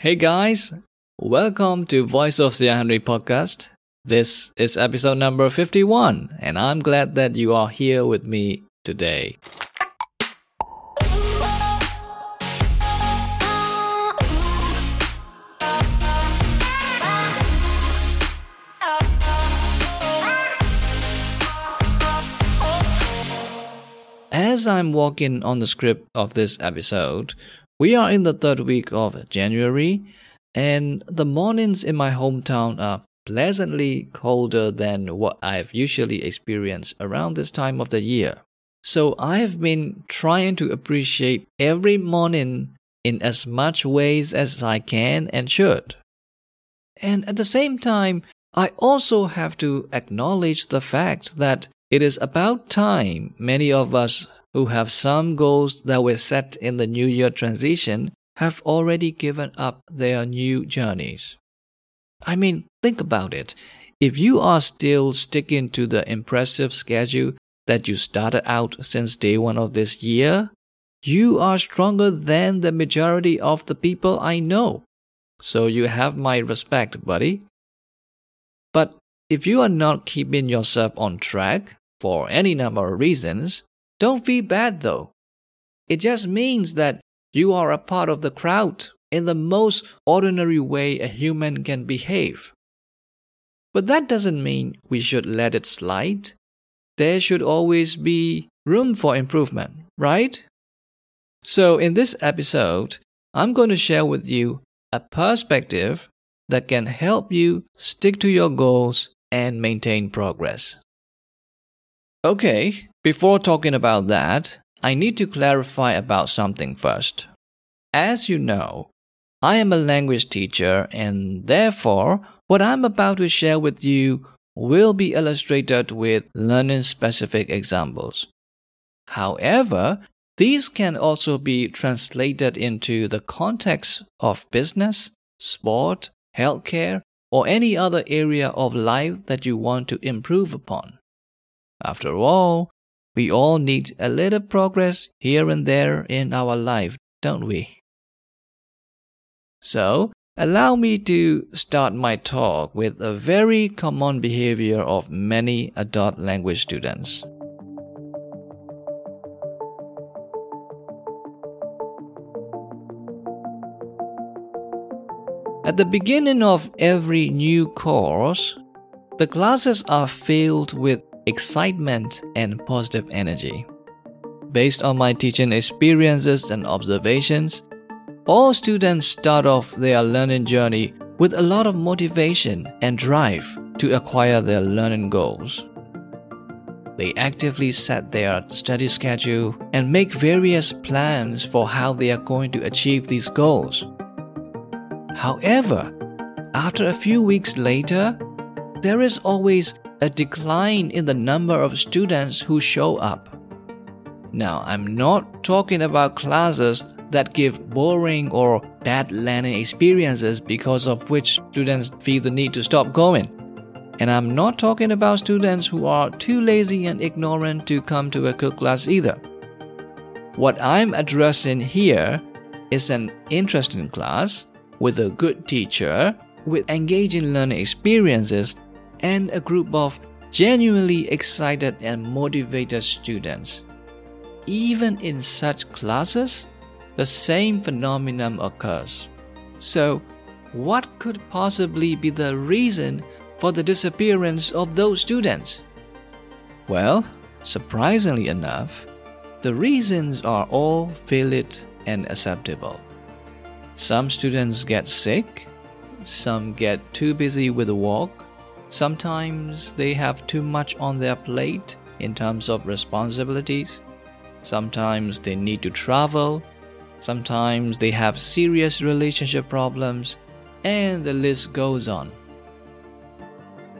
Hey guys, welcome to Voice of Sir Henry podcast. This is episode number 51, and I'm glad that you are here with me today. As I'm walking on the script of this episode, we are in the third week of January, and the mornings in my hometown are pleasantly colder than what I've usually experienced around this time of the year. So I have been trying to appreciate every morning in as much ways as I can and should. And at the same time, I also have to acknowledge the fact that it is about time many of us who have some goals that were set in the New Year transition have already given up their new journeys. I mean, think about it. If you are still sticking to the impressive schedule that you started out since day one of this year, you are stronger than the majority of the people I know. So you have my respect, buddy. But if you are not keeping yourself on track for any number of reasons, don't feel bad though. It just means that you are a part of the crowd in the most ordinary way a human can behave. But that doesn't mean we should let it slide. There should always be room for improvement, right? So, in this episode, I'm going to share with you a perspective that can help you stick to your goals and maintain progress. Okay, before talking about that, I need to clarify about something first. As you know, I am a language teacher, and therefore, what I'm about to share with you will be illustrated with learning specific examples. However, these can also be translated into the context of business, sport, healthcare, or any other area of life that you want to improve upon. After all, we all need a little progress here and there in our life, don't we? So, allow me to start my talk with a very common behavior of many adult language students. At the beginning of every new course, the classes are filled with excitement, and positive energy. Based on my teaching experiences and observations, all students start off their learning journey with a lot of motivation and drive to acquire their learning goals. They actively set their study schedule and make various plans for how they are going to achieve these goals. However, after a few weeks later, there is always a decline in the number of students who show up. Now, I'm not talking about classes that give boring or bad learning experiences because of which students feel the need to stop going. And I'm not talking about students who are too lazy and ignorant to come to a good class either. What I'm addressing here is an interesting class with a good teacher, with engaging learning experiences, and a group of genuinely excited and motivated students. Even in such classes, the same phenomenon occurs. So, what could possibly be the reason for the disappearance of those students? Well, surprisingly enough, the reasons are all valid and acceptable. Some students get sick, some get too busy with the work, sometimes they have too much on their plate in terms of responsibilities, sometimes they need to travel Sometimes they have serious relationship problems, and the list goes on.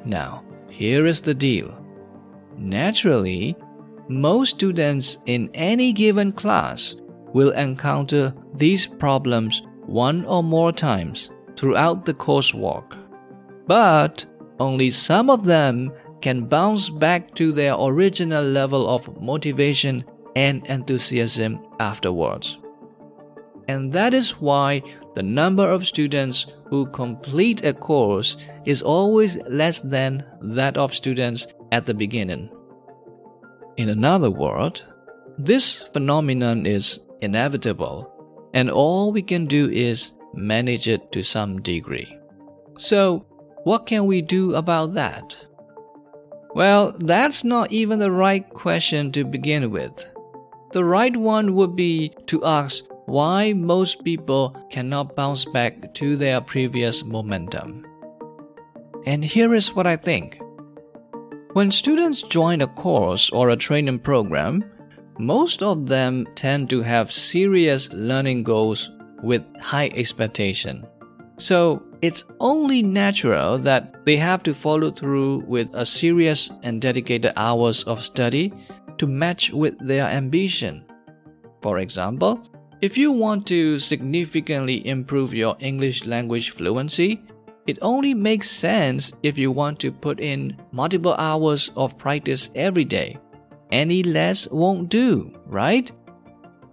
Now, here is the deal. Naturally, most students in any given class will encounter these problems one or more times throughout the coursework. But only some of them can bounce back to their original level of motivation and enthusiasm afterwards and that is why the number of students who complete a course is always less than that of students at the beginning. In another word, this phenomenon is inevitable, and all we can do is manage it to some degree. So, what can we do about that? Well, that's not even the right question to begin with. The right one would be to ask why most people cannot bounce back to their previous momentum. And here is what I think. When students join a course or a training program, most of them tend to have serious learning goals with high expectation. So it's only natural that they have to follow through with a serious and dedicated hours of study to match with their ambition. For example, if you want to significantly improve your English language fluency, it only makes sense if you want to put in multiple hours of practice every day. Any less won't do, right?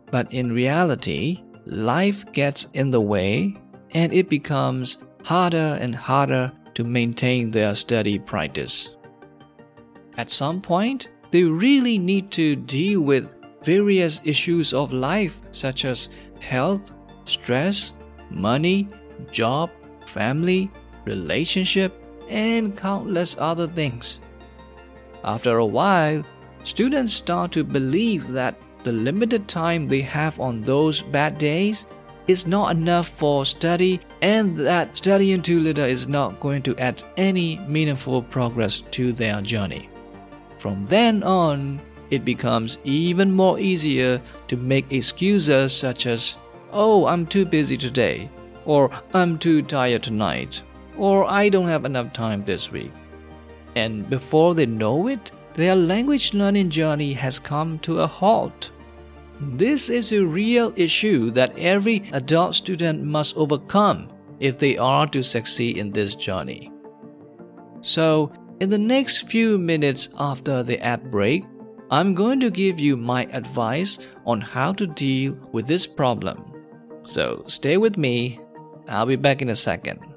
But in reality, life gets in the way and it becomes harder and harder to maintain their study practice. At some point, they really need to deal with various issues of life such as health, stress, money, job, family, relationship, and countless other things. After a while, students start to believe that the limited time they have on those bad days is not enough for study and that studying too little is not going to add any meaningful progress to their journey. From then on, it becomes even more easier to make excuses such as, Oh, I'm too busy today, or I'm too tired tonight, or I don't have enough time this week. And before they know it, their language learning journey has come to a halt. This is a real issue that every adult student must overcome if they are to succeed in this journey. So, in the next few minutes after the ad break, I'm going to give you my advice on how to deal with this problem. So stay with me. I'll be back in a second.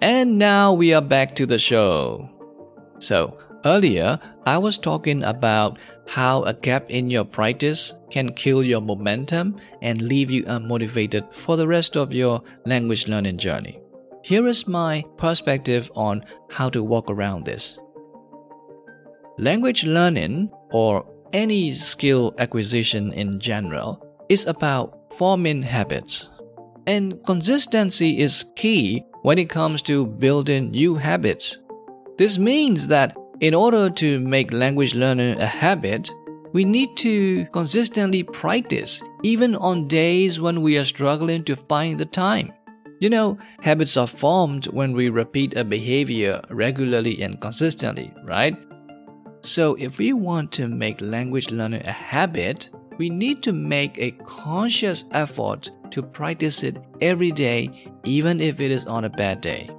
And now we are back to the show. So, earlier I was talking about how a gap in your practice can kill your momentum and leave you unmotivated for the rest of your language learning journey. Here is my perspective on how to walk around this. Language learning, or any skill acquisition in general, is about forming habits. And consistency is key when it comes to building new habits. This means that in order to make language learning a habit, we need to consistently practice, even on days when we are struggling to find the time. You know, habits are formed when we repeat a behavior regularly and consistently, right? So, if we want to make language learning a habit, we need to make a conscious effort to practice it every day, even if it is on a bad day.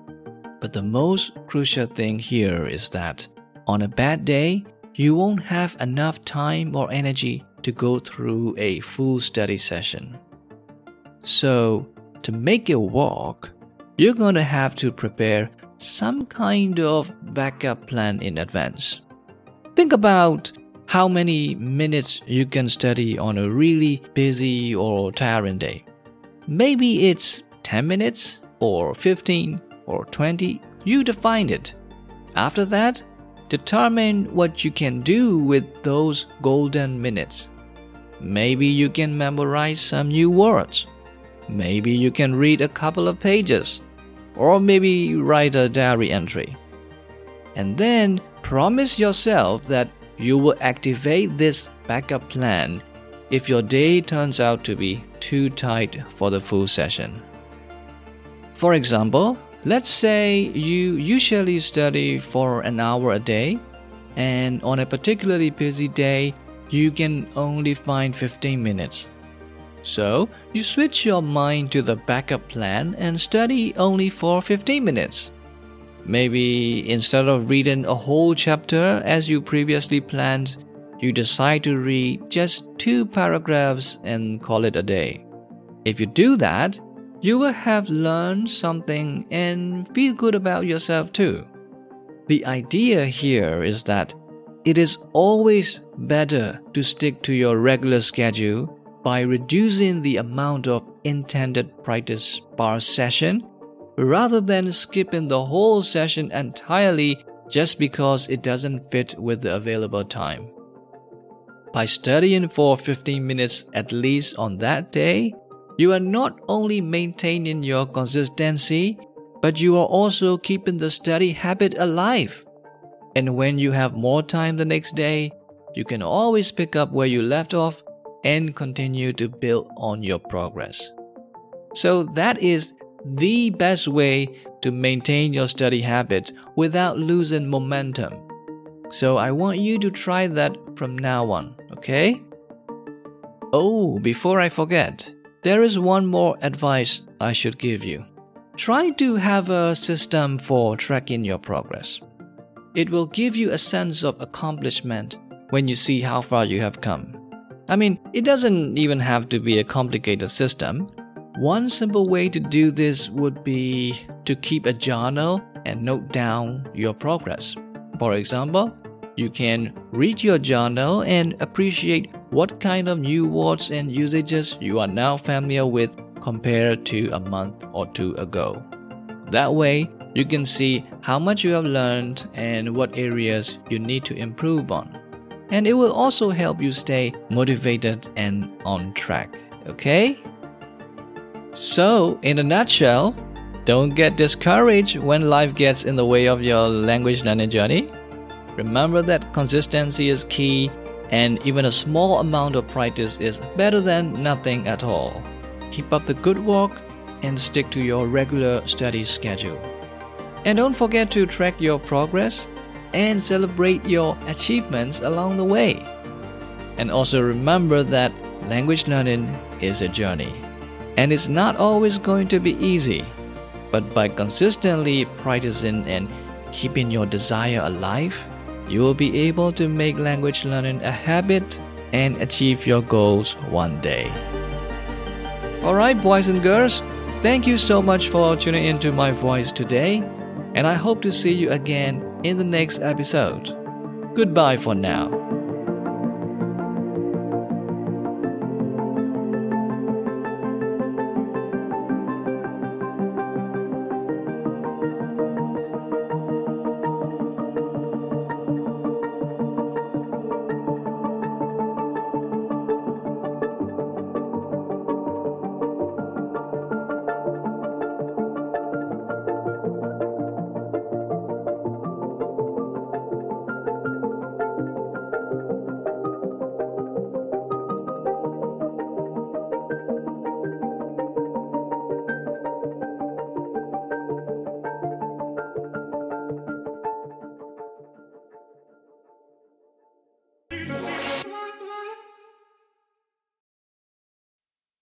But the most crucial thing here is that on a bad day, you won't have enough time or energy to go through a full study session. So, to make it work, you're going to have to prepare some kind of backup plan in advance. Think about how many minutes you can study on a really busy or tiring day. Maybe it's 10 minutes or 15 or 20. You define it. After that, determine what you can do with those golden minutes. Maybe you can memorize some new words. Maybe you can read a couple of pages. Or maybe write a diary entry. And then promise yourself that you will activate this backup plan if your day turns out to be too tight for the full session. For example, let's say you usually study for an hour a day, and on a particularly busy day, you can only find 15 minutes. So, you switch your mind to the backup plan and study only for 15 minutes. Maybe instead of reading a whole chapter as you previously planned, you decide to read just two paragraphs and call it a day. If you do that, you will have learned something and feel good about yourself too. The idea here is that it is always better to stick to your regular schedule by reducing the amount of intended practice per session rather than skipping the whole session entirely just because it doesn't fit with the available time. By studying for 15 minutes at least on that day, you are not only maintaining your consistency, but you are also keeping the study habit alive. And when you have more time the next day, you can always pick up where you left off and continue to build on your progress. So, that is the best way to maintain your study habit without losing momentum. So, I want you to try that from now on, okay? Oh, before I forget, there is one more advice I should give you. Try to have a system for tracking your progress. It will give you a sense of accomplishment when you see how far you have come. I mean, it doesn't even have to be a complicated system. One simple way to do this would be to keep a journal and note down your progress. For example, you can read your journal and appreciate what kind of new words and usages you are now familiar with compared to a month or two ago. That way, you can see how much you have learned and what areas you need to improve on and it will also help you stay motivated and on track. Okay? So, in a nutshell, don't get discouraged when life gets in the way of your language learning journey. Remember that consistency is key, and even a small amount of practice is better than nothing at all. Keep up the good work and stick to your regular study schedule. And don't forget to track your progress and celebrate your achievements along the way. And also remember that language learning is a journey, and it's not always going to be easy. But by consistently practicing and keeping your desire alive, you will be able to make language learning a habit and achieve your goals one day. Alright, boys and girls, thank you so much for tuning into my voice today, and I hope to see you again in the next episode. Goodbye for now.